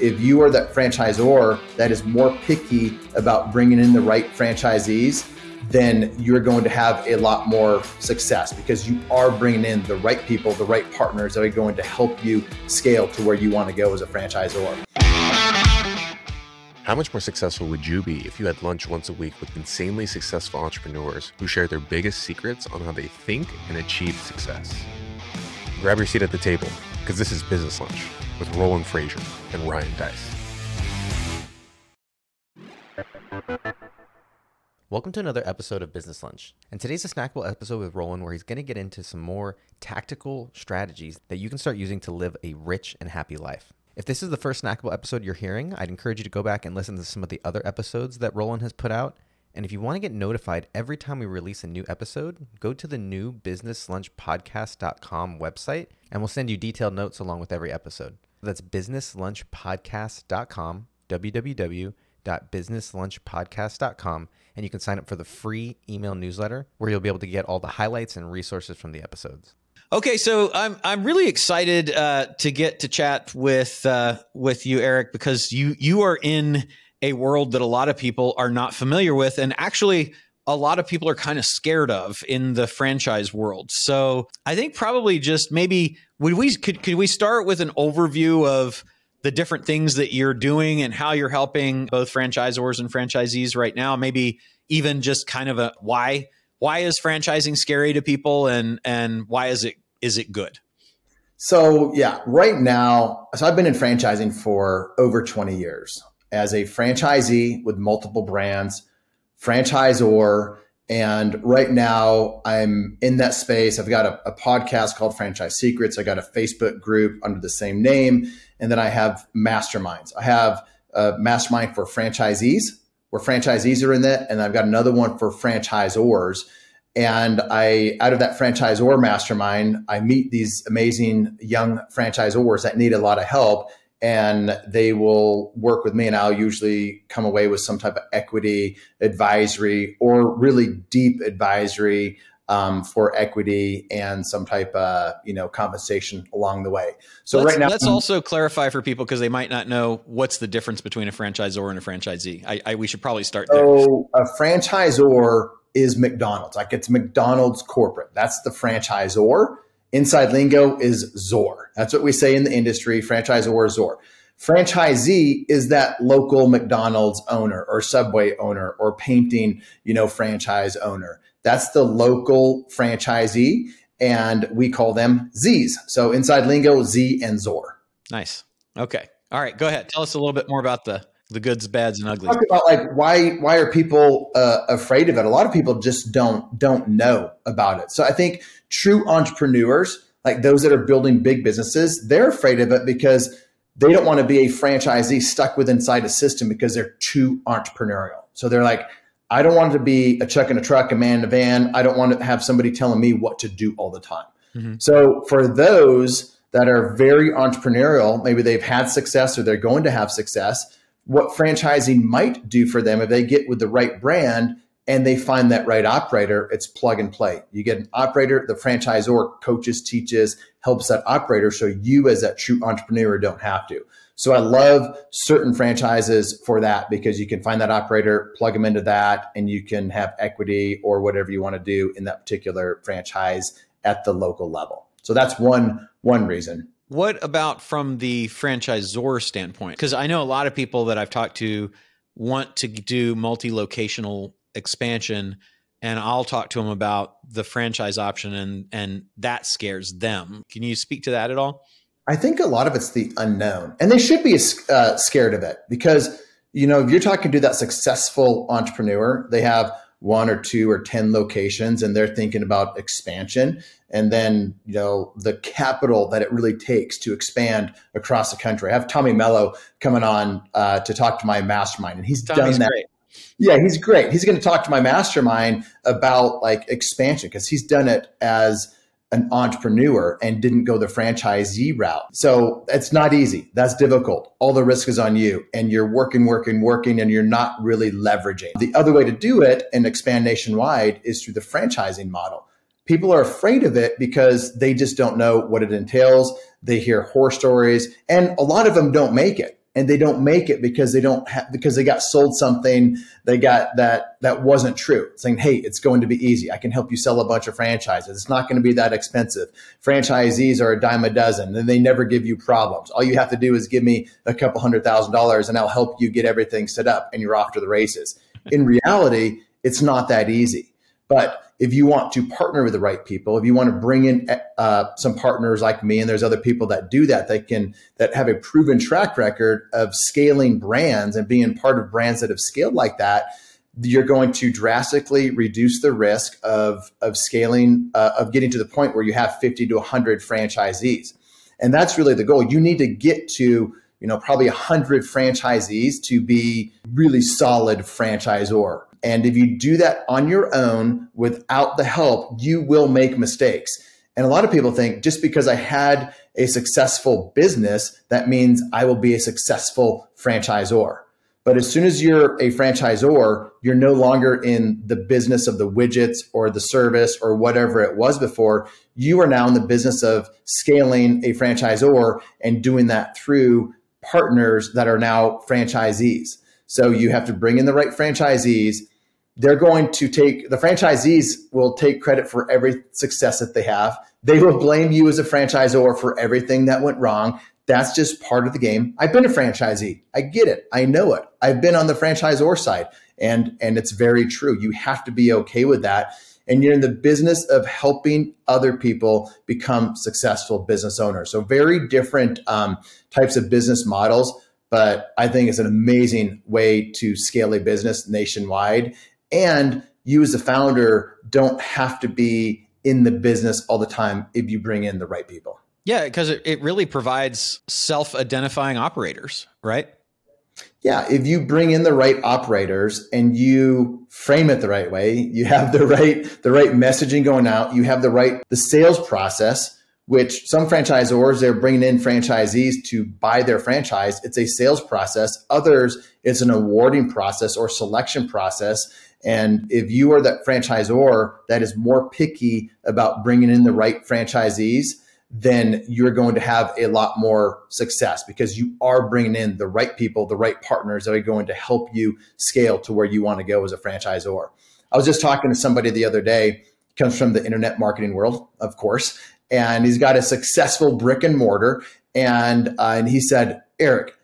if you are that franchisor that is more picky about bringing in the right franchisees, then you're going to have a lot more success because you are bringing in the right people, the right partners that are going to help you scale to where you want to go as a franchisor. How much more successful would you be if you had lunch once a week with insanely successful entrepreneurs who share their biggest secrets on how they think and achieve success? Grab your seat at the table because this is Business Lunch with Roland Frasier and Ryan Deiss. Welcome to another episode of Business Lunch. And today's a snackable episode with Roland where he's going to get into some more tactical strategies that you can start using to live a rich and happy life. If this is the first snackable episode you're hearing, I'd encourage you to go back and listen to some of the other episodes that Roland has put out. And if you want to get notified every time we release a new episode, go to the new businesslunchpodcast.com website and we'll send you detailed notes along with every episode. That's businesslunchpodcast.com, www.businesslunchpodcast.com and you can sign up for the free email newsletter where you'll be able to get all the highlights and resources from the episodes. Okay, so I'm I'm really excited uh, to get to chat with uh, with you, Eric, because you you are in a world that a lot of people are not familiar with, and actually a lot of people are kind of scared of in the franchise world. So I think probably just maybe would we could could we start with an overview of the different things that you're doing and how you're helping both franchisors and franchisees right now. Maybe even just kind of a why why is franchising scary to people and and why is it is it good? So yeah, right now, so I've been in franchising for over 20 years as a franchisee with multiple brands, franchisor, and right now, I'm in that space. I've got a, a, podcast called Franchise Secrets. I got a Facebook group under the same name. And then I have masterminds. I have a mastermind for franchisees, where franchisees are in that. And I've got another one for franchisors. And I, out of that franchisor mastermind, I meet these amazing young franchisors that need a lot of help and they will work with me and I'll usually come away with some type of equity advisory or really deep advisory um, for equity and some type of you know compensation along the way. So let's, right now, let's also clarify for people because they might not know what's the difference between a franchisor and a franchisee. I, I we should probably start there. So a franchisor is McDonald's, like it's McDonald's corporate. That's the franchisor Inside lingo is ZOR. That's what we say in the industry, franchisor or ZOR. Franchisee is that local McDonald's owner or Subway owner or painting, you know, franchise owner. That's the local franchisee and we call them Z's. So inside lingo, Z and ZOR. Nice. Okay. All right. Go ahead. Tell us a little bit more about the the goods, bads, and uglies. Talk about like why why are people uh, afraid of it? A lot of people just don't don't know about it. So I think true entrepreneurs, like those that are building big businesses, they're afraid of it because they don't want to be a franchisee stuck with inside a system because they're too entrepreneurial. So they're like, I don't want to be a chuck in a truck, a man in a van. I don't want to have somebody telling me what to do all the time. Mm-hmm. So for those that are very entrepreneurial, maybe they've had success or they're going to have success what franchising might do for them if they get with the right brand and they find that right operator, it's plug and play. You get an operator, the franchisor coaches, teaches, helps that operator so you as that true entrepreneur don't have to. So I love certain franchises for that because you can find that operator, plug them into that, and you can have equity or whatever you want to do in that particular franchise at the local level. So that's one one reason. What about from the franchisor standpoint? Because I know a lot of people that I've talked to want to do multi locational expansion and I'll talk to them about the franchise option and and that scares them. Can you speak to that at all? I think a lot of it's the unknown, and they should be uh, scared of it because you know if you're talking to that successful entrepreneur, they have one or two or 10 locations and they're thinking about expansion and then you know the capital that it really takes to expand across the country i have tommy mello coming on uh, to talk to my mastermind and he's Tommy's done that great. Yeah he's great he's going to talk to my mastermind about like expansion because he's done it as an entrepreneur and didn't go the franchisee route. So it's not easy. That's difficult. All the risk is on you and you're working, working, working, and you're not really leveraging. The other way to do it and expand nationwide is through the franchising model. People are afraid of it because they just don't know what it entails. They hear horror stories and a lot of them don't make it. And they don't make it because they don't have because they got sold something they got that that wasn't true saying hey it's going to be easy. I can help you sell a bunch of franchises. It's not going to be that expensive. Franchisees are a dime a dozen and they never give you problems. All you have to do is give me a couple hundred thousand dollars and i'll help you get everything set up and you're off to the races. In reality it's not that easy but if you want to partner with the right people, if you want to bring in uh, some partners like me, and there's other people that do that, that can that have a proven track record of scaling brands and being part of brands that have scaled like that, you're going to drastically reduce the risk of of scaling uh, of getting to the point where you have 50 to 100 franchisees, and that's really the goal. You need to get to you know probably 100 franchisees to be really solid franchisor and if you do that on your own without the help, you will make mistakes. And a lot of people think just because I had a successful business, that means I will be a successful franchisor. But as soon as you're a franchisor, you're no longer in the business of the widgets or the service or whatever it was before. You are now in the business of scaling a franchisor and doing that through partners that are now franchisees. So you have to bring in the right franchisees they're going to take the franchisees will take credit for every success that they have. They will blame you as a franchisor for everything that went wrong. That's just part of the game. I've been a franchisee. I get it. I know it. I've been on the franchisor side and and it's very true. You have to be okay with that. And you're in the business of helping other people become successful business owners. So very different um, types of business models but I think it's an amazing way to scale a business nationwide and you as a founder don't have to be in the business all the time if you bring in the right people. Yeah, because it, it really provides self identifying operators, right? Yeah, if you bring in the right operators and you frame it the right way, you have the right the right messaging going out, you have the right the sales process, which some franchisors they're bringing in franchisees to buy their franchise. It's a sales process. Others, it's an awarding process or selection process and if you are that franchisor that is more picky about bringing in the right franchisees, then you're going to have a lot more success because you are bringing in the right people, the right partners that are going to help you scale to where you want to go as a franchisor. I was just talking to somebody the other day, comes from the internet marketing world, of course, and he's got a successful brick and mortar. And, uh, and he said, Eric,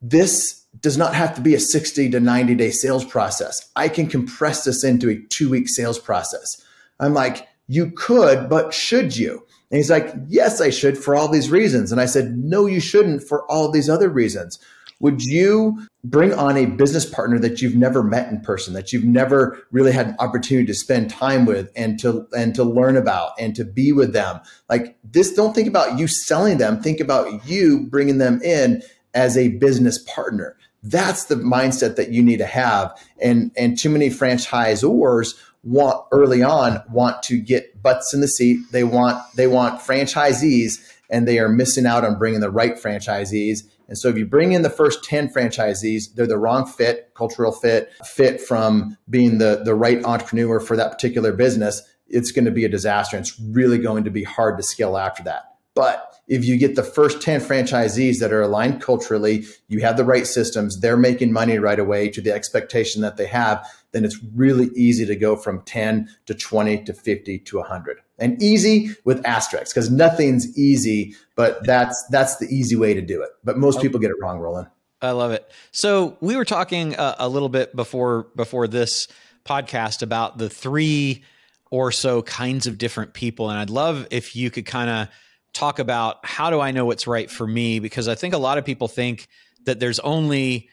this does not have to be a 60 to 90 day sales process. I can compress this into a two week sales process. I'm like, you could, but should you? And he's like, yes, I should for all these reasons. And I said, no, you shouldn't for all these other reasons. Would you bring on a business partner that you've never met in person, that you've never really had an opportunity to spend time with and to and to learn about and to be with them? Like this, don't think about you selling them. Think about you bringing them in as a business partner. That's the mindset that you need to have. And and too many franchisors want early on want to get butts in the seat. They want they want franchisees and they are missing out on bringing the right franchisees. And so if you bring in the first 10 franchisees, they're the wrong fit, cultural fit, fit from being the, the right entrepreneur for that particular business, it's going to be a disaster. It's really going to be hard to scale after that. But if you get the first 10 franchisees that are aligned culturally, you have the right systems, they're making money right away to the expectation that they have, then it's really easy to go from 10 to 20 to 50 to 100. And easy with asterisks because nothing's easy, but that's that's the easy way to do it. But most people get it wrong, Roland. I love it. So we were talking uh, a little bit before before this podcast about the three or so kinds of different people, and I'd love if you could kind of talk about how do I know what's right for me? Because I think a lot of people think that there's only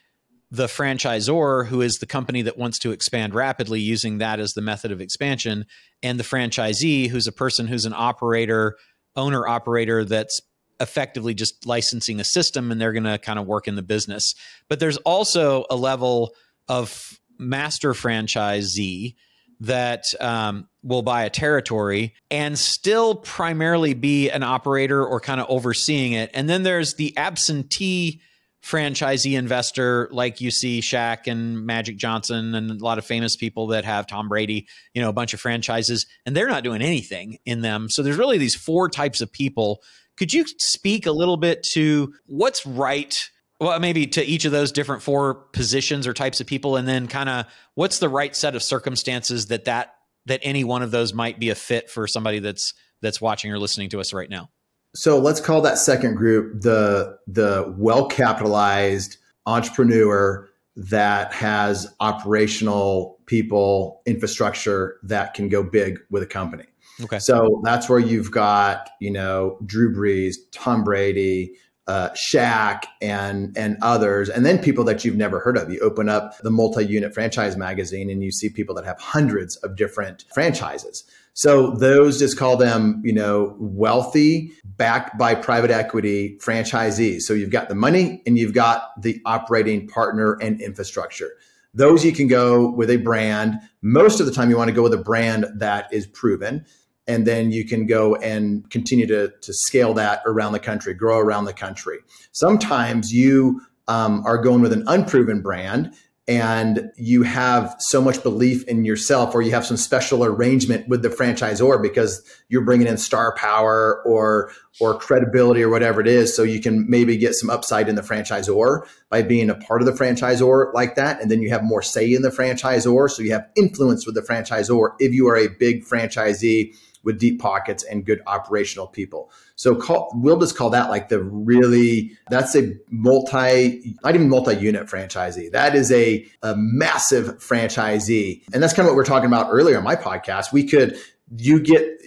the franchisor who is the company that wants to expand rapidly using that as the method of expansion and the franchisee who's a person who's an operator owner operator that's effectively just licensing a system and they're going to kind of work in the business but there's also a level of master franchisee that um, will buy a territory and still primarily be an operator or kind of overseeing it. And then there's the absentee franchisee investor, like you see Shaq and Magic Johnson and a lot of famous people that have Tom Brady, you know, a bunch of franchises, and they're not doing anything in them. So there's really these four types of people. Could you speak a little bit to what's right? well, maybe to each of those different four positions or types of people, and then kind of what's the right set of circumstances that that that any one of those might be a fit for somebody that's that's watching or listening to us right now. So let's call that second group the the well capitalized entrepreneur that has operational people infrastructure that can go big with a company. Okay. So that's where you've got, you know, Drew Brees, Tom Brady, uh, Shaq, and and others, and then people that you've never heard of. You open up the multi-unit franchise magazine, and you see people that have hundreds of different franchises. So those just call them, you know, wealthy, backed by private equity franchisees. So you've got the money and you've got the operating partner and infrastructure. Those you can go with a brand. Most of the time, you want to go with a brand that is proven. And then you can go and continue to, to scale that around the country, grow around the country. Sometimes you um, are going with an unproven brand and you have so much belief in yourself or you have some special arrangement with the franchisor because you're bringing in star power or or credibility or whatever it is. So you can maybe get some upside in the franchisor by being a part of the franchisor like that. And then you have more say in the franchisor. So you have influence with the franchisor if you are a big franchisee with deep pockets and good operational people. So call, we'll just call that like the really, that's a multi, not even multi-unit franchisee. That is a, a massive franchisee. And that's kind of what we we're talking about earlier on my podcast. We could, you get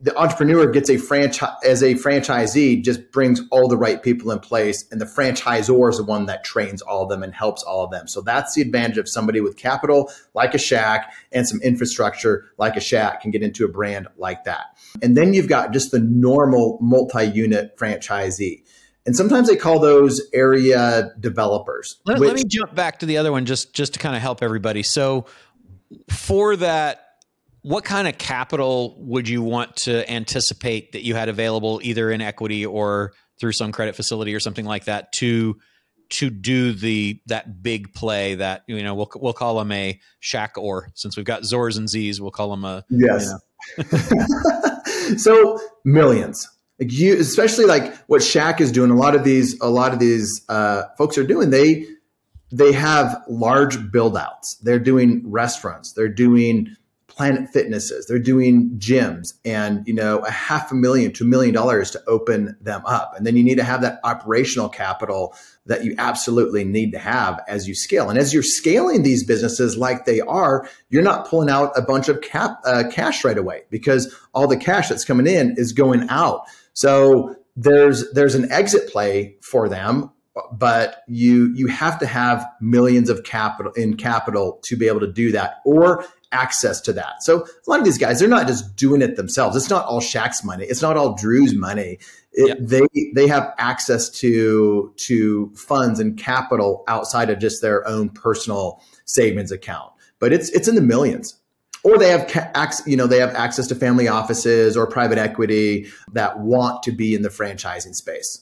the entrepreneur gets a franchise as a franchisee just brings all the right people in place and the franchisor is the one that trains all of them and helps all of them. So that's the advantage of somebody with capital like a Shaq and some infrastructure like a Shaq can get into a brand like that. And then you've got just the normal multi-unit franchisee. And sometimes they call those area developers let, which, let me jump back to the other one just just to kind of help everybody. So for that what kind of capital would you want to anticipate that you had available either in equity or through some credit facility or something like that to to do the that big play that you know we'll we'll call them a Shaq or since we've got Zors and Z's we'll call them a yes. You know. so millions, like you, especially like what Shaq is doing. A lot of these, a lot of these uh, folks are doing. They they have large build outs. They're doing restaurants. They're doing Planet Fitnesses. They're doing gyms and, you know, a half a million to a million dollars to open them up. And then you need to have that operational capital that you absolutely need to have as you scale. And as you're scaling these businesses like they are, you're not pulling out a bunch of cap, uh, cash right away because all the cash that's coming in is going out. So there's there's an exit play for them but you you have to have millions of capital in capital to be able to do that or access to that. So a lot of these guys, they're not just doing it themselves. It's not all Shaq's money. It's not all Drew's money. It, They they have access to to funds and capital outside of just their own personal savings account. But it's it's in the millions. Or they have ca- you know they have access to family offices or private equity that want to be in the franchising space.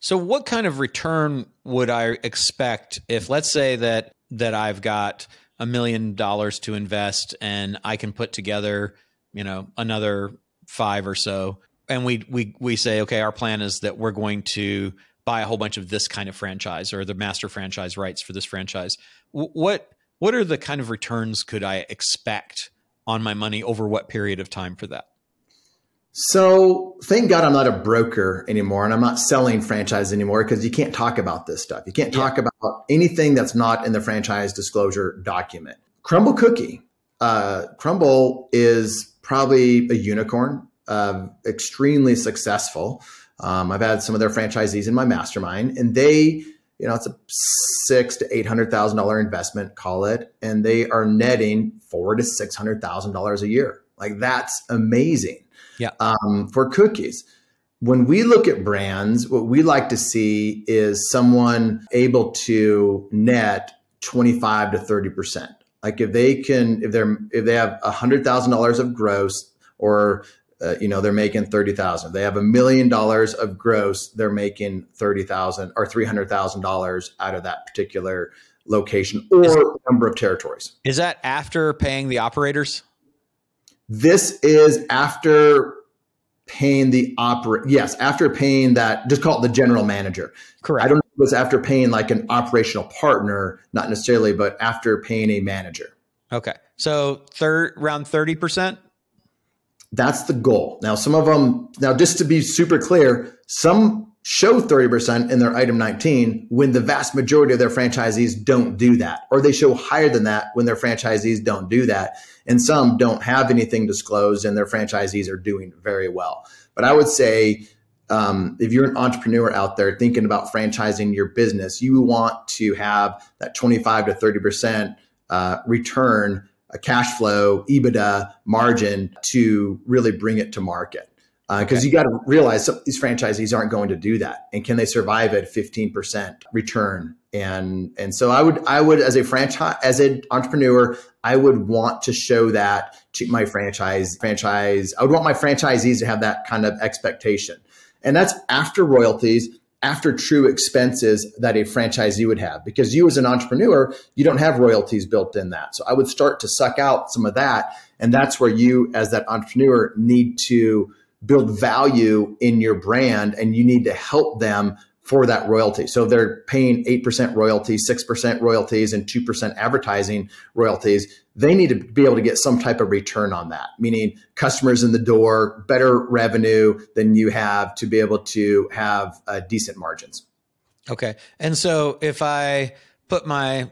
So what kind of return would I expect if let's say that that I've got a million dollars to invest and I can put together, you know, another five or so. And we we we say, okay, our plan is that we're going to buy a whole bunch of this kind of franchise or the master franchise rights for this franchise. What what are the kind of returns could I expect on my money over what period of time for that? So thank God I'm not a broker anymore and I'm not selling franchise anymore because you can't talk about this stuff. You can't talk about anything that's not in the franchise disclosure document. Crumbl Cookie. Uh, Crumbl is probably a unicorn, uh, extremely successful. Um, I've had some of their franchisees in my mastermind and they, you know, it's a six to eight hundred thousand dollar investment, call it, and they are netting four to six hundred thousand dollars a year. Like that's amazing yeah. Um, for cookies. When we look at brands, what we like to see is someone able to net 25 to 30%. Like if they can, if they're, if they have a hundred thousand dollars of gross or, uh, you know, they're making 30,000. They have a million dollars of gross. They're making 30,000 or $300,000 out of that particular location or is, number of territories. Is that after paying the operators? This is after paying the opera yes after paying that just call it the general manager. Correct. I don't know if it was after paying like an operational partner not necessarily but after paying a manager. Okay. So third around 30% that's the goal. Now some of them now just to be super clear some show 30% in their item 19 when the vast majority of their franchisees don't do that or they show higher than that when their franchisees don't do that. And some don't have anything disclosed and their franchisees are doing very well. But i would say um, if you're an entrepreneur out there thinking about franchising your business you want to have that 25 to 30% uh, return a cash flow ebitda margin to really bring it to market because uh, okay. you got to realize some, these franchisees aren't going to do that. And can they survive at 15% return? And and so i would i would as a franchise as an entrepreneur i would want to show that to my franchise franchise i would want my franchisees to have that kind of expectation. And that's after royalties after true expenses that a franchisee would have. Because you as an entrepreneur you don't have royalties built in that. So i would start to suck out some of that. And that's where you as that entrepreneur need to build value in your brand and you need to help them for that royalty. So they're paying 8% royalties, 6% royalties, and 2% advertising royalties. They need to be able to get some type of return on that, meaning customers in the door, better revenue than you have to be able to have uh, decent margins. Okay. And so if I put my,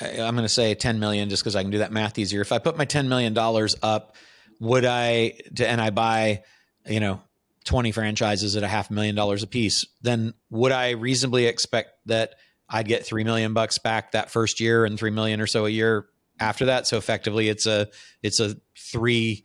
I'm going to say 10 million just because I can do that math easier. If I put my $10 million up, would I, and I buy, you know, 20 franchises at a half million dollars a piece, then would I reasonably expect that I'd get 3 million bucks back that first year and 3 million or so a year after that? So effectively it's a it's a 3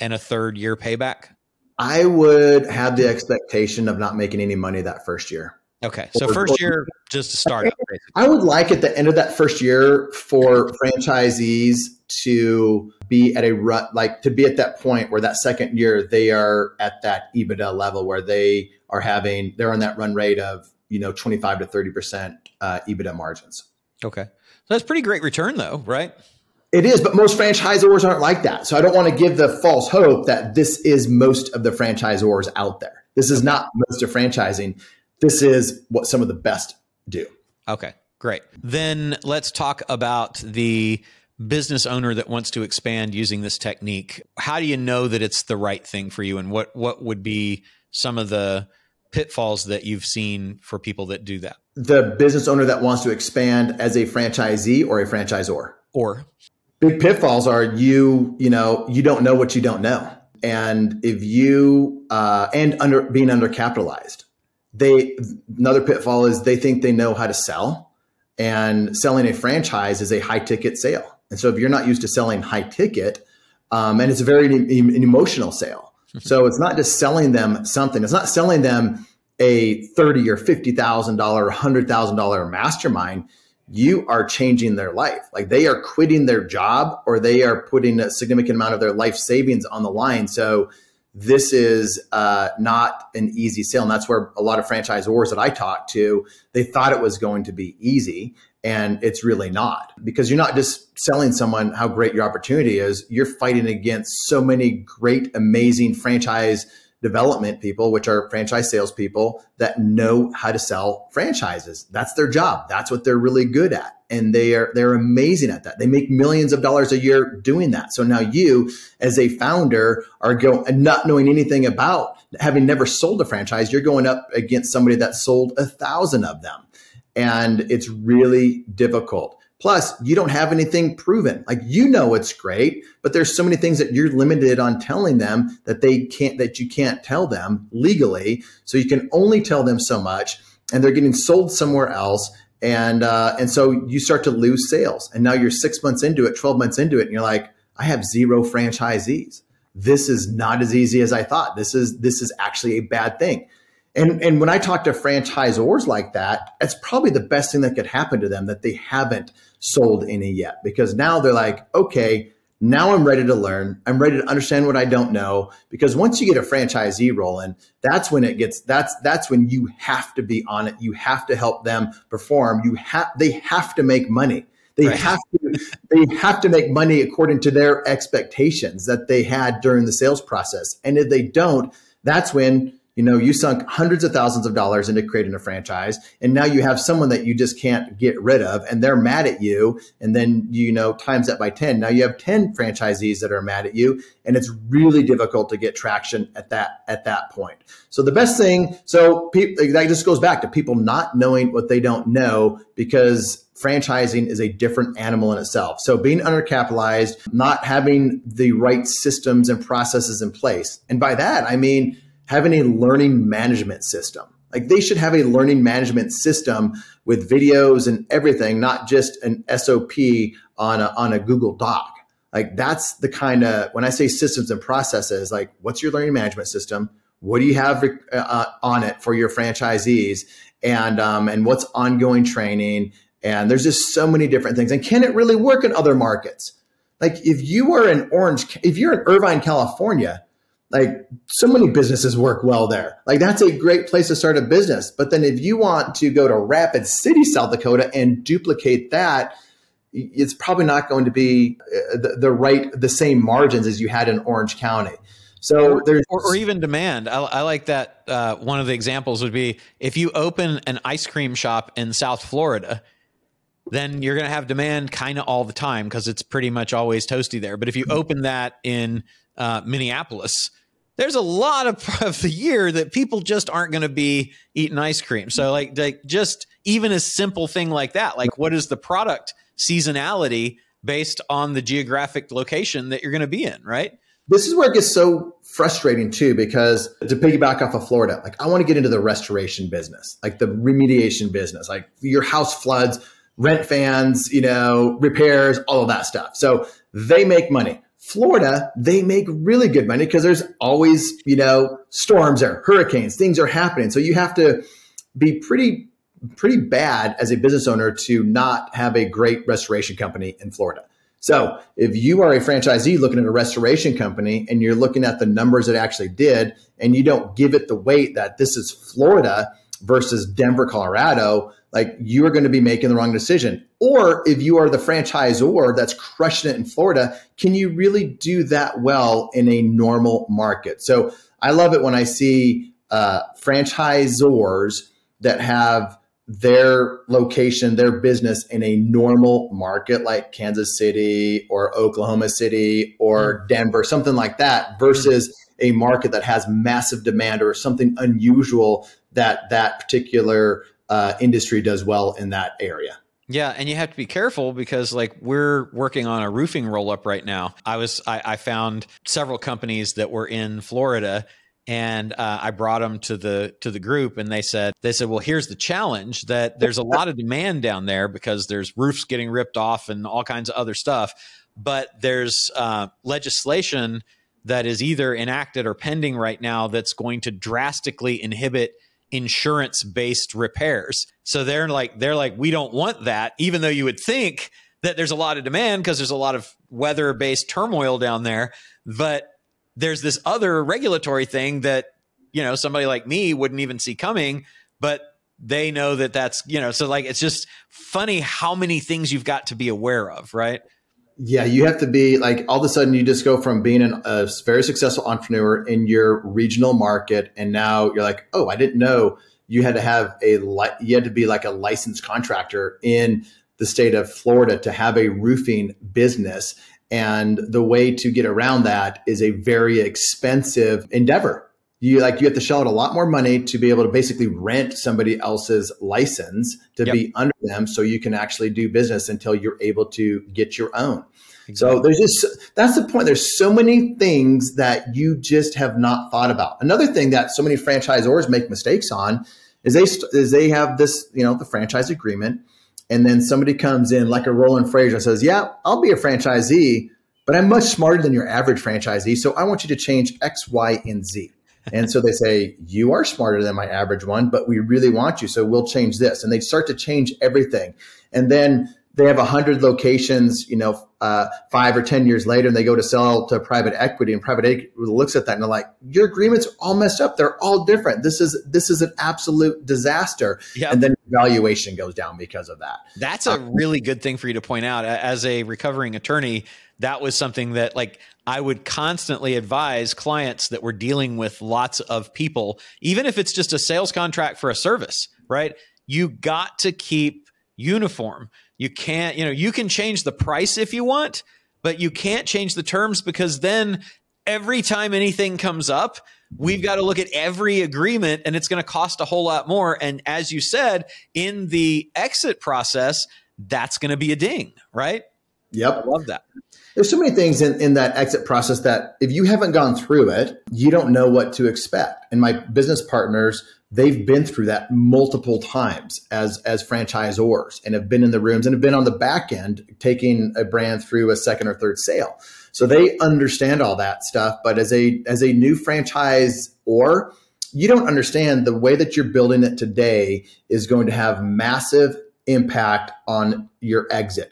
and a third year payback. I would have the expectation of not making any money that first year. Okay. So or, first year just to start up. I would like at the end of that first year for franchisees to be at a rut, like to be at that point where that second year they are at that EBITDA level where they are having they're on that run rate of you know 25 to 30 percent uh, EBITDA margins. Okay, so that's pretty great return though, right? It is, but most franchisors aren't like that. So I don't want to give the false hope that this is most of the franchisors out there. This is not most of franchising. This is what some of the best do. Okay, great. Then let's talk about the business owner that wants to expand using this technique, how do you know that it's the right thing for you? And what, what would be some of the pitfalls that you've seen for people that do that? The business owner that wants to expand as a franchisee or a franchisor? Or big pitfalls are you, you know, you don't know what you don't know. And if you, uh, and under being undercapitalized, they, another pitfall is they think they know how to sell and selling a franchise is a high ticket sale and so if you're not used to selling high ticket, um, and it's a very an emotional sale. so it's not just selling them something. It's not selling them a thirty or fifty thousand dollar, hundred thousand dollar mastermind. You are changing their life. Like they are quitting their job or they are putting a significant amount of their life savings on the line. So this is uh, not an easy sale. And that's where a lot of franchisors that I talked to, they thought it was going to be easy and it's really not. Because you're not just selling someone how great your opportunity is you're fighting against so many great amazing franchise development people which are franchise salespeople that know how to sell franchises. That's their job. That's what they're really good at. And they are they're amazing at that. They make millions of dollars a year doing that. So now you as a founder are going not knowing anything about having never sold a franchise you're going up against somebody that sold a thousand of them and it's really difficult. Plus, you don't have anything proven. Like you know it's great, but there's so many things that you're limited on telling them that they can't that you can't tell them legally. So you can only tell them so much, and they're getting sold somewhere else. And uh, and so you start to lose sales. And now you're six months into it, twelve months into it, and you're like, I have zero franchisees. This is not as easy as I thought. This is this is actually a bad thing. And, and when I talk to franchisors like that, it's probably the best thing that could happen to them that they haven't sold any yet because now they're like, okay, now I'm ready to learn. I'm ready to understand what I don't know because once you get a franchisee rolling, that's when it gets that's that's when you have to be on it. You have to help them perform. You have they have to make money. They right. have to they have to make money according to their expectations that they had during the sales process. And if they don't, That's when you know you sunk hundreds of thousands of dollars into creating a franchise and now you have someone that you just can't get rid of and they're mad at you and then you know times that by 10 now you have 10 franchisees that are mad at you and it's really difficult to get traction at that at that point so the best thing so people that just goes back to people not knowing what they don't know because franchising is a different animal in itself. So being undercapitalized, not having the right systems and processes in place. And by that, I mean having a learning management system. Like they should have a learning management system with videos and everything, not just an SOP on a, on a Google Doc. Like that's the kind of when I say systems and processes, like what's your learning management system? What do you have uh, on it for your franchisees? And um, and what's ongoing training? And there's just so many different things. And can it really work in other markets? Like if you are in Orange, if you're in Irvine, California, like so many businesses work well there. Like that's a great place to start a business. But then if you want to go to Rapid City, South Dakota and duplicate that, it's probably not going to be uh, the, the right, the same margins as you had in Orange County. So there's or, or, even demand. I, I like that. Uh, one of the examples would be if you open an ice cream shop in South Florida, then you're going to have demand kind of all the time because it's pretty much always toasty there. But if you open that in uh, Minneapolis, there's a lot of, of the year that people just aren't going to be eating ice cream. So like, like just even a simple thing like that, like what is the product seasonality based on the geographic location that you're going to be in, right? This is where it gets so frustrating too, because to piggyback off of Florida, like I want to get into the restoration business, like the remediation business, like your house floods, rent fans, you know, repairs, all of that stuff. So they make money. Florida, they make really good money because there's always, you know, storms or hurricanes, things are happening. So you have to be pretty, pretty bad as a business owner to not have a great restoration company in Florida. So if you are a franchisee looking at a restoration company and you're looking at the numbers it actually did, and you don't give it the weight that this is Florida versus Denver, Colorado, like you are going to be making the wrong decision. Or if you are the franchisor that's crushing it in Florida, can you really do that well in a normal market? So I love it when I see uh, franchisors that have their location, their business in a normal market like Kansas City or Oklahoma City or mm. Denver, something like that, versus a market that has massive demand or something unusual that that particular uh, industry does well in that area. Yeah, and you have to be careful because like we're working on a roofing roll up right now. I was I, I found several companies that were in Florida and uh, I brought them to the to the group, and they said they said, well, here's the challenge that there's a lot of demand down there because there's roofs getting ripped off and all kinds of other stuff, but there's uh, legislation that is either enacted or pending right now that's going to drastically inhibit insurance based repairs. So they're like they're like we don't want that even though you would think that there's a lot of demand because there's a lot of weather based turmoil down there, but there's this other regulatory thing that you know somebody like me wouldn't even see coming, but they know that that's you know so like it's just funny how many things you've got to be aware of, right? Yeah, you have to be like all of a sudden you just go from being an, a very successful entrepreneur in your regional market, and now you're like, oh, I didn't know you had to have a you had to be like a licensed contractor in the state of Florida to have a roofing business. And the way to get around that is a very expensive endeavor you like you have to shell out a lot more money to be able to basically rent somebody else's license to yep. be under them so you can actually do business until you're able to get your own exactly. so there's just that's the point there's so many things that you just have not thought about another thing that so many franchisors make mistakes on is they is they have this you know the franchise agreement and then somebody comes in like a roland frasier says yeah i'll be a franchisee but i'm much smarter than your average franchisee so i want you to change x y and z and so they say, You are smarter than my average one, but we really want you. So we'll change this. And they start to change everything. And then they have 100 locations, you know, uh, five or 10 years later, and they go to sell to private equity, and private equity looks at that and they're like, your agreements are all messed up. They're all different. This is this is an absolute disaster. Yep. And then valuation goes down because of that. That's a really good thing for you to point out. As a recovering attorney, that was something that like I would constantly advise clients that were dealing with lots of people, even if it's just a sales contract for a service, right? You got to keep uniform you can't, you know, you can change the price if you want, but you can't change the terms because then every time anything comes up, we've got to look at every agreement and it's going to cost a whole lot more. And as you said, in the exit process, that's going to be a ding, right? Yep. I love that. There's so many things in, in that exit process that if you haven't gone through it, you don't know what to expect. And my business partners they've been through that multiple times as as franchisors and have been in the rooms and have been on the back end taking a brand through a second or third sale. So they understand all that stuff. But as a as a new franchise or you don't understand the way that you're building it today is going to have massive impact on your exit.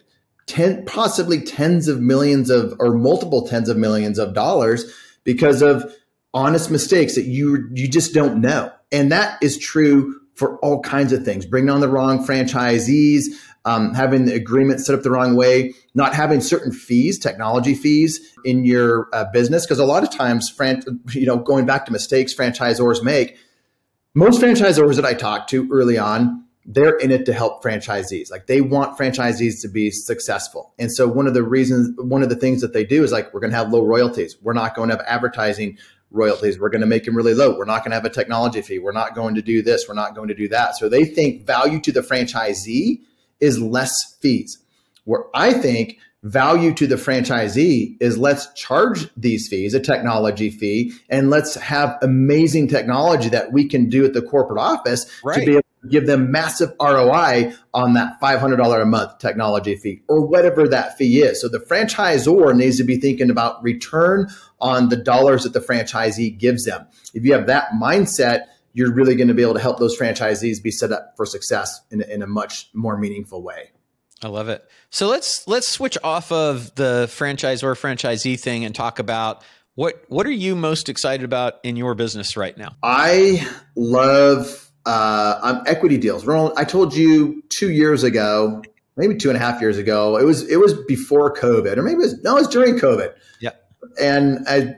Ten, possibly tens of millions of or multiple tens of millions of dollars because of honest mistakes that you you just don't know and that is true for all kinds of things. Bringing on the wrong franchisees, um, having the agreement set up the wrong way, not having certain fees, technology fees in your uh, business. Because a lot of times, fran- you know, going back to mistakes franchisors make, most franchisors that I talked to early on, they're in it to help franchisees. Like they want franchisees to be successful. And so one of the reasons, one of the things that they do is like, we're going to have low royalties. We're not going to have advertising royalties. We're going to make them really low. We're not going to have a technology fee. We're not going to do this. We're not going to do that. So they think value to the franchisee is less fees. Where I think value to the franchisee is let's charge these fees, a technology fee, and let's have amazing technology that we can do at the corporate office right. to be able give them massive ROI on that $500 a month technology fee or whatever that fee is. So the franchisor needs to be thinking about return on the dollars that the franchisee gives them. If you have that mindset, you're really going to be able to help those franchisees be set up for success in, in a much more meaningful way. I love it. So let's let's switch off of the franchise or franchisee thing and talk about what what are you most excited about in your business right now? I love uh, um, equity deals. Roland, I told you two years ago, maybe two and a half years ago. It was it was before COVID, or maybe it was no, it was during COVID. Yeah and I,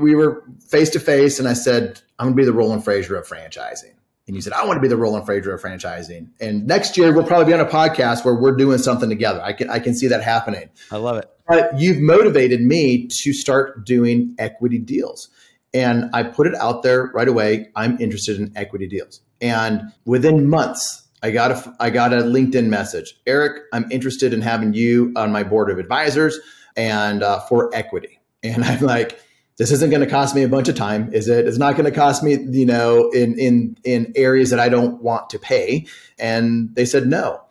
we were face to face, and I said, "I'm going to be the Roland Frasier of franchising." And you said, "I want to be the Roland Frasier of franchising." And next year, we'll probably be on a podcast where we're doing something together. I can I can see that happening. I love it. But you've motivated me to start doing equity deals. And I put it out there right away. I'm interested in equity deals. And within months, I got a I got a LinkedIn message. Eric, I'm interested in having you on my board of advisors and uh, for equity. And I'm like, this isn't going to cost me a bunch of time, is it? It's not going to cost me, you know, in in in areas that I don't want to pay. And they said no,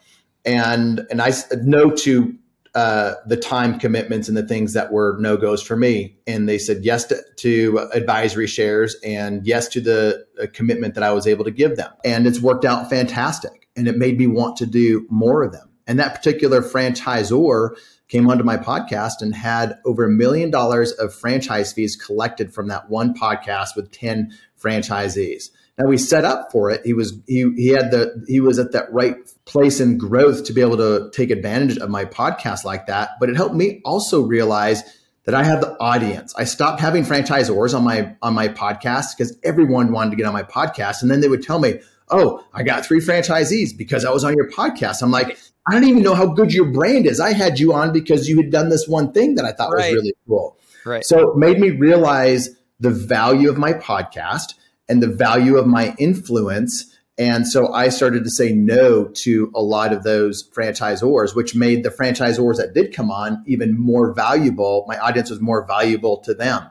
and and I said no to uh, the time commitments and the things that were no goes for me. And they said yes to, to advisory shares and yes to the uh, commitment that I was able to give them. And it's worked out fantastic, and it made me want to do more of them. And that particular franchisor came onto my podcast and had over a million dollars of franchise fees collected from that one podcast with 10 franchisees. Now we set up for it. He was he he had the he was at that right place in growth to be able to take advantage of my podcast like that. But it helped me also realize that I have the audience. I stopped having franchisors on my on my podcast because everyone wanted to get on my podcast, and then they would tell me, "Oh, I got three franchisees because I was on your podcast." I'm like, I don't even know how good your brand is. I had you on because you had done this one thing that I thought right. was really cool. Right. So it made me realize the value of my podcast and the value of my influence. And so I started to say no to a lot of those franchisors, which made the franchisors that did come on even more valuable. My audience was more valuable to them.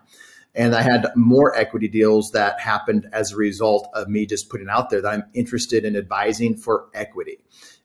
And I had more equity deals that happened as a result of me just putting out there that I'm interested in advising for equity.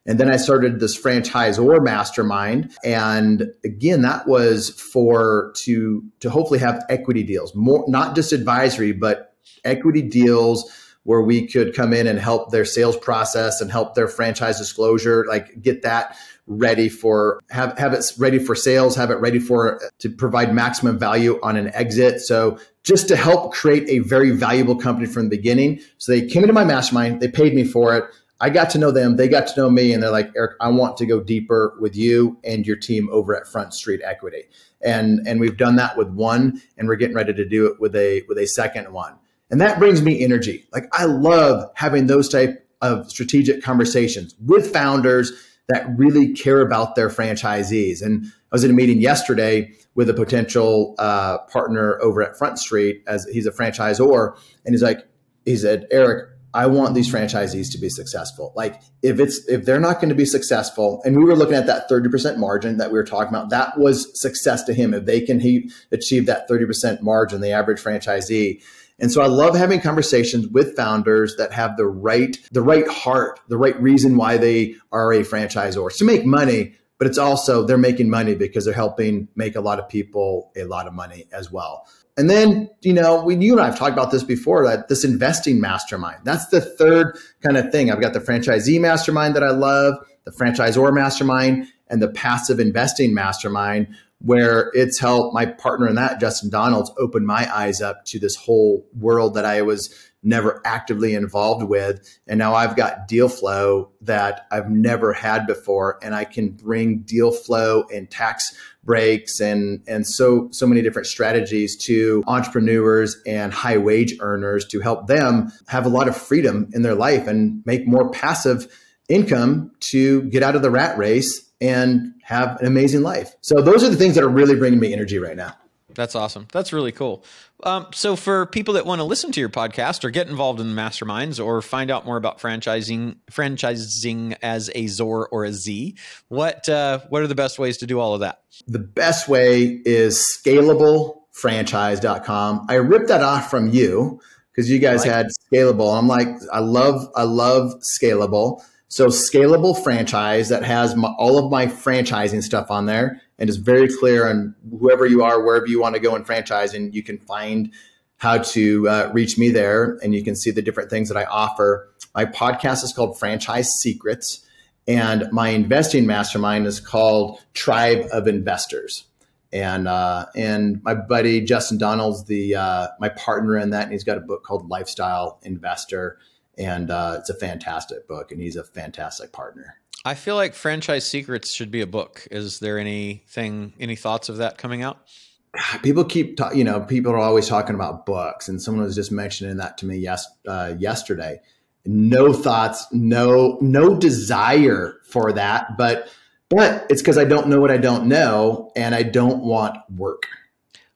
And then I started this franchisor mastermind. And again, that was for to to hopefully have equity deals, more not just advisory, but equity deals where we could come in and help their sales process and help their franchise disclosure, like get that ready for have have it ready for sales, have it ready for uh, to provide maximum value on an exit. So just to help create a very valuable company from the beginning. So they came into my mastermind, they paid me for it. I got to know them, they got to know me, and they're like, Eric, I want to go deeper with you and your team over at Front Street Equity. And and we've done that with one, and we're getting ready to do it with a with a second one. And that brings me energy. Like I love having those type of strategic conversations with founders that really care about their franchisees. And I was in a meeting yesterday with a potential uh, partner over at Front Street as he's a franchisor, and he's like, he said, Eric, I want these franchisees to be successful. Like if it's if they're not going to be successful, and we were looking at that 30% margin that we were talking about, that was success to him. If they can he achieve that 30% margin, the average franchisee. And so I love having conversations with founders that have the right the right heart, the right reason why they are a franchisor. It's to make money, but it's also they're making money because they're helping make a lot of people a lot of money as well. And then, you know, we you and I have talked about this before that this investing mastermind. That's the third kind of thing. I've got the franchisee mastermind that I love, the franchisor mastermind, and the passive investing mastermind, where it's helped my partner in that, Justin Donalds, open my eyes up to this whole world that I was never actively involved with. And now I've got deal flow that I've never had before. And I can bring deal flow and tax breaks and, and so, so many different strategies to entrepreneurs and high wage earners to help them have a lot of freedom in their life and make more passive income to get out of the rat race and have an amazing life. So those are the things that are really bringing me energy right now. That's awesome. That's really cool. Um, so, for people that want to listen to your podcast or get involved in the masterminds or find out more about franchising, franchising as a Zor or a Z, what uh, what are the best ways to do all of that? The best way is scalablefranchise.com. I ripped that off from you because you guys like had scalable. I'm like, I love, I love scalable. So scalable franchise that has my, all of my franchising stuff on there and is very clear on whoever you are, wherever you want to go in franchising, you can find how to uh, reach me there and you can see the different things that I offer. My podcast is called Franchise Secrets and my investing mastermind is called Tribe of Investors. And uh, and my buddy Justin Donald's the uh, my partner in that, and he's got a book called Lifestyle Investor and uh, it's a fantastic book, and he's a fantastic partner. I feel like Franchise Secrets should be a book. Is there anything, any thoughts of that coming out? People keep, ta- you know, people are always talking about books, and someone was just mentioning that to me yes, uh, yesterday. No thoughts, no, no desire for that, but, but it's because I don't know what I don't know, and I don't want work.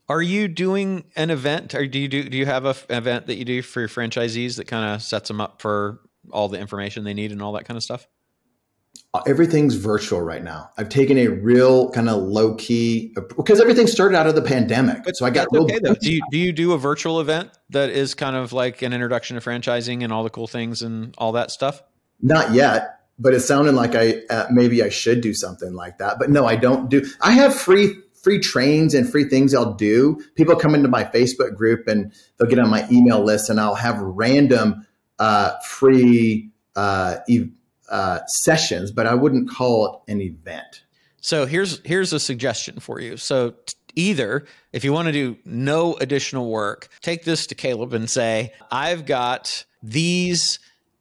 Are you doing an event, or do you do do you have a, an event that you do for your franchisees that kind of sets them up for all the information they need and all that kind of stuff? Uh, everything's virtual right now. I've taken a real kind of low key because everything started out of the pandemic. But so I got real okay though. Do you do you do a virtual event that is kind of like an introduction to franchising and all the cool things and all that stuff? Not yet, but it sounded like I uh, maybe I should do something like that. But no, I don't do. I have free free trains and free things I'll do. People come into my Facebook group and they'll get on my email list, and I'll have random uh, free uh, uh, sessions, but I wouldn't call it an event. So here's here's a suggestion for you. So t- either if you want to do no additional work, take this to Caleb and say, "I've got these."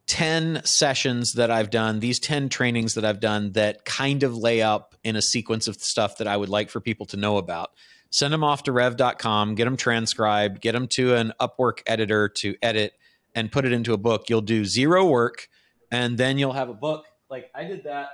10 sessions that I've done, these 10 trainings that I've done that kind of lay up in a sequence of stuff that I would like for people to know about. Send them off to rev.com, get them transcribed, get them to an Upwork editor to edit and put it into a book. You'll do zero work and then you'll have a book. Like I did that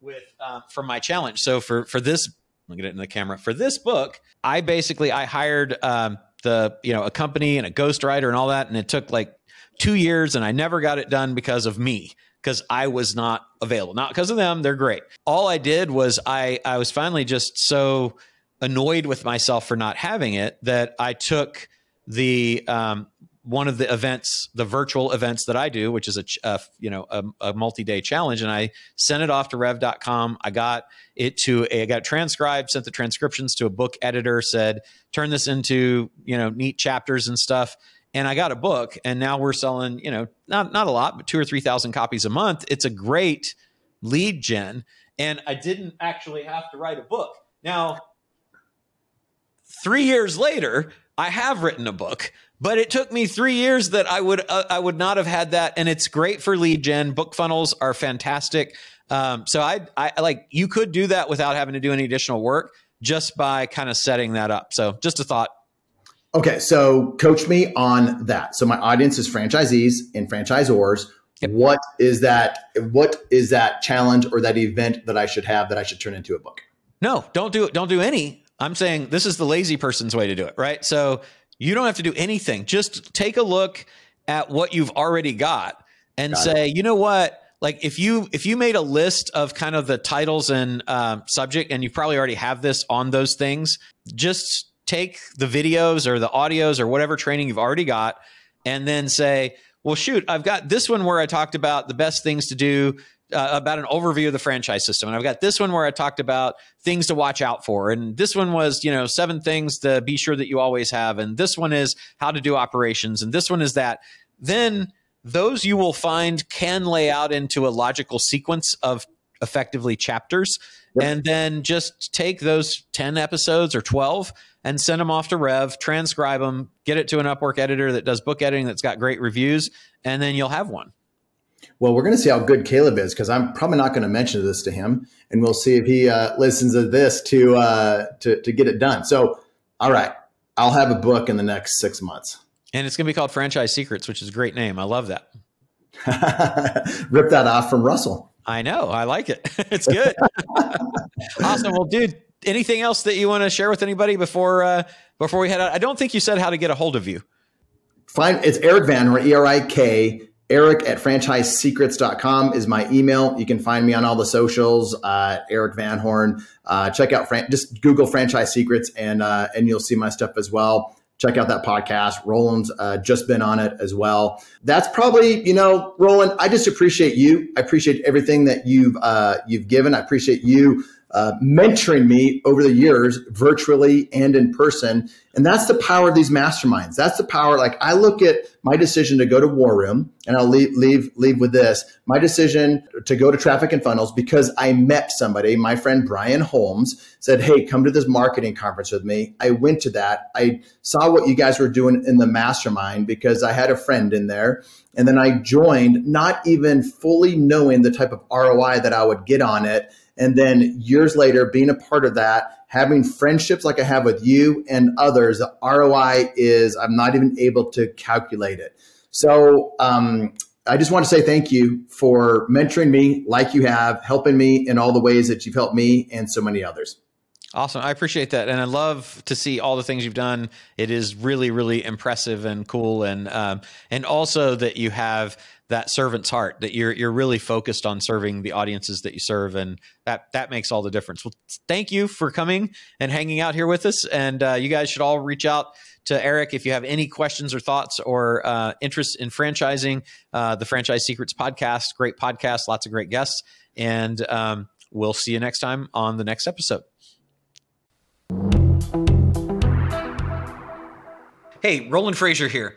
with uh, for my challenge. So for for this, look at it in the camera. For this book, I basically I hired um, the you know a company and a ghostwriter and all that, and it took like two years and I never got it done because of me because I was not available. Not because of them, they're great. All I did was I I was finally just so annoyed with myself for not having it that I took the um, one of the events, the virtual events that I do, which is a, a you know a, a, multi-day challenge, and I sent it off to Rev.com. I got it to a, I got transcribed, sent the transcriptions to a book editor, said turn this into you know neat chapters and stuff, and I got a book, and now we're selling, you know, not not a lot, but two or three thousand copies a month. It's a great lead gen, and I didn't actually have to write a book. Now, three years later, I have written a book, but it took me three years that I would uh, I would not have had that, and it's great for lead gen. Book funnels are fantastic. Um, so I, I like you could do that without having to do any additional work just by kind of setting that up. So just a thought. Okay, so coach me on that. So my audience is franchisees and franchisors. Yep. What is that? What is that challenge or that event that I should have that I should turn into a book? No, don't do it. Don't do any. I'm saying this is the lazy person's way to do it, right? So you don't have to do anything. Just take a look at what you've already got and got say, it. you know what? Like if you if you made a list of kind of the titles and um, subject, and you probably already have this on those things, just take the videos or the audios or whatever training you've already got, and then say, well, shoot, I've got this one where I talked about the best things to do uh, about an overview of the franchise system. And I've got this one where I talked about things to watch out for. And this one was, you know, seven things to be sure that you always have. And this one is how to do operations. And this one is that. Then those you will find can lay out into a logical sequence of effectively chapters. Yep. And then just take those 10 episodes or 12 and send them off to Rev, transcribe them, get it to an Upwork editor that does book editing that's got great reviews, and then you'll have one. Well, we're going to see how good Caleb is because I'm probably not going to mention this to him, and we'll see if he uh, listens to this to uh, to to get it done. So, all right, I'll have a book in the next six months, and it's going to be called Franchise Secrets, which is a great name. I love that. Rip that off from Russell. I know. I like it. it's good. awesome. Well, dude, anything else that you want to share with anybody before uh, before we head out? I don't think you said how to get a hold of you. Fine. It's Erik Van Horn, E R I K Erik at franchisesecrets.com is my email. You can find me on all the socials, uh, Erik Van Horn. Uh, check out, fran- just Google Franchise Secrets and, uh, and you'll see my stuff as well. Check out that podcast. Roland's uh, just been on it as well. That's probably, you know, Roland, I just appreciate you. I appreciate everything that you've, uh, you've given. I appreciate you uh, mentoring me over the years, virtually and in person. And that's the power of these masterminds. That's the power. Like I look at my decision to go to War Room, and I'll leave leave leave with this. My decision to go to Traffic and Funnels because I met somebody. My friend Brian Holmes said, "Hey, come to this marketing conference with me." I went to that. I saw what you guys were doing in the mastermind because I had a friend in there. And then I joined, not even fully knowing the type of ROI that I would get on it and then years later, being a part of that, having friendships like I have with you and others, the ROI is, I'm not even able to calculate it. So, um, I just want to say thank you for mentoring me like you have, helping me in all the ways that you've helped me and so many others. Awesome. I appreciate that. And I love to see all the things you've done. It is really, really impressive and cool. And, um, and also that you have that servant's heart that you're you're really focused on serving the audiences that you serve and that that makes all the difference. Well thank you for coming and hanging out here with us and uh, you guys should all reach out to eric if you have any questions or thoughts or uh, interest in franchising uh, the franchise secrets podcast. Great podcast lots of great guests and um, we'll see you next time on the next episode. Hey, Roland frasier here.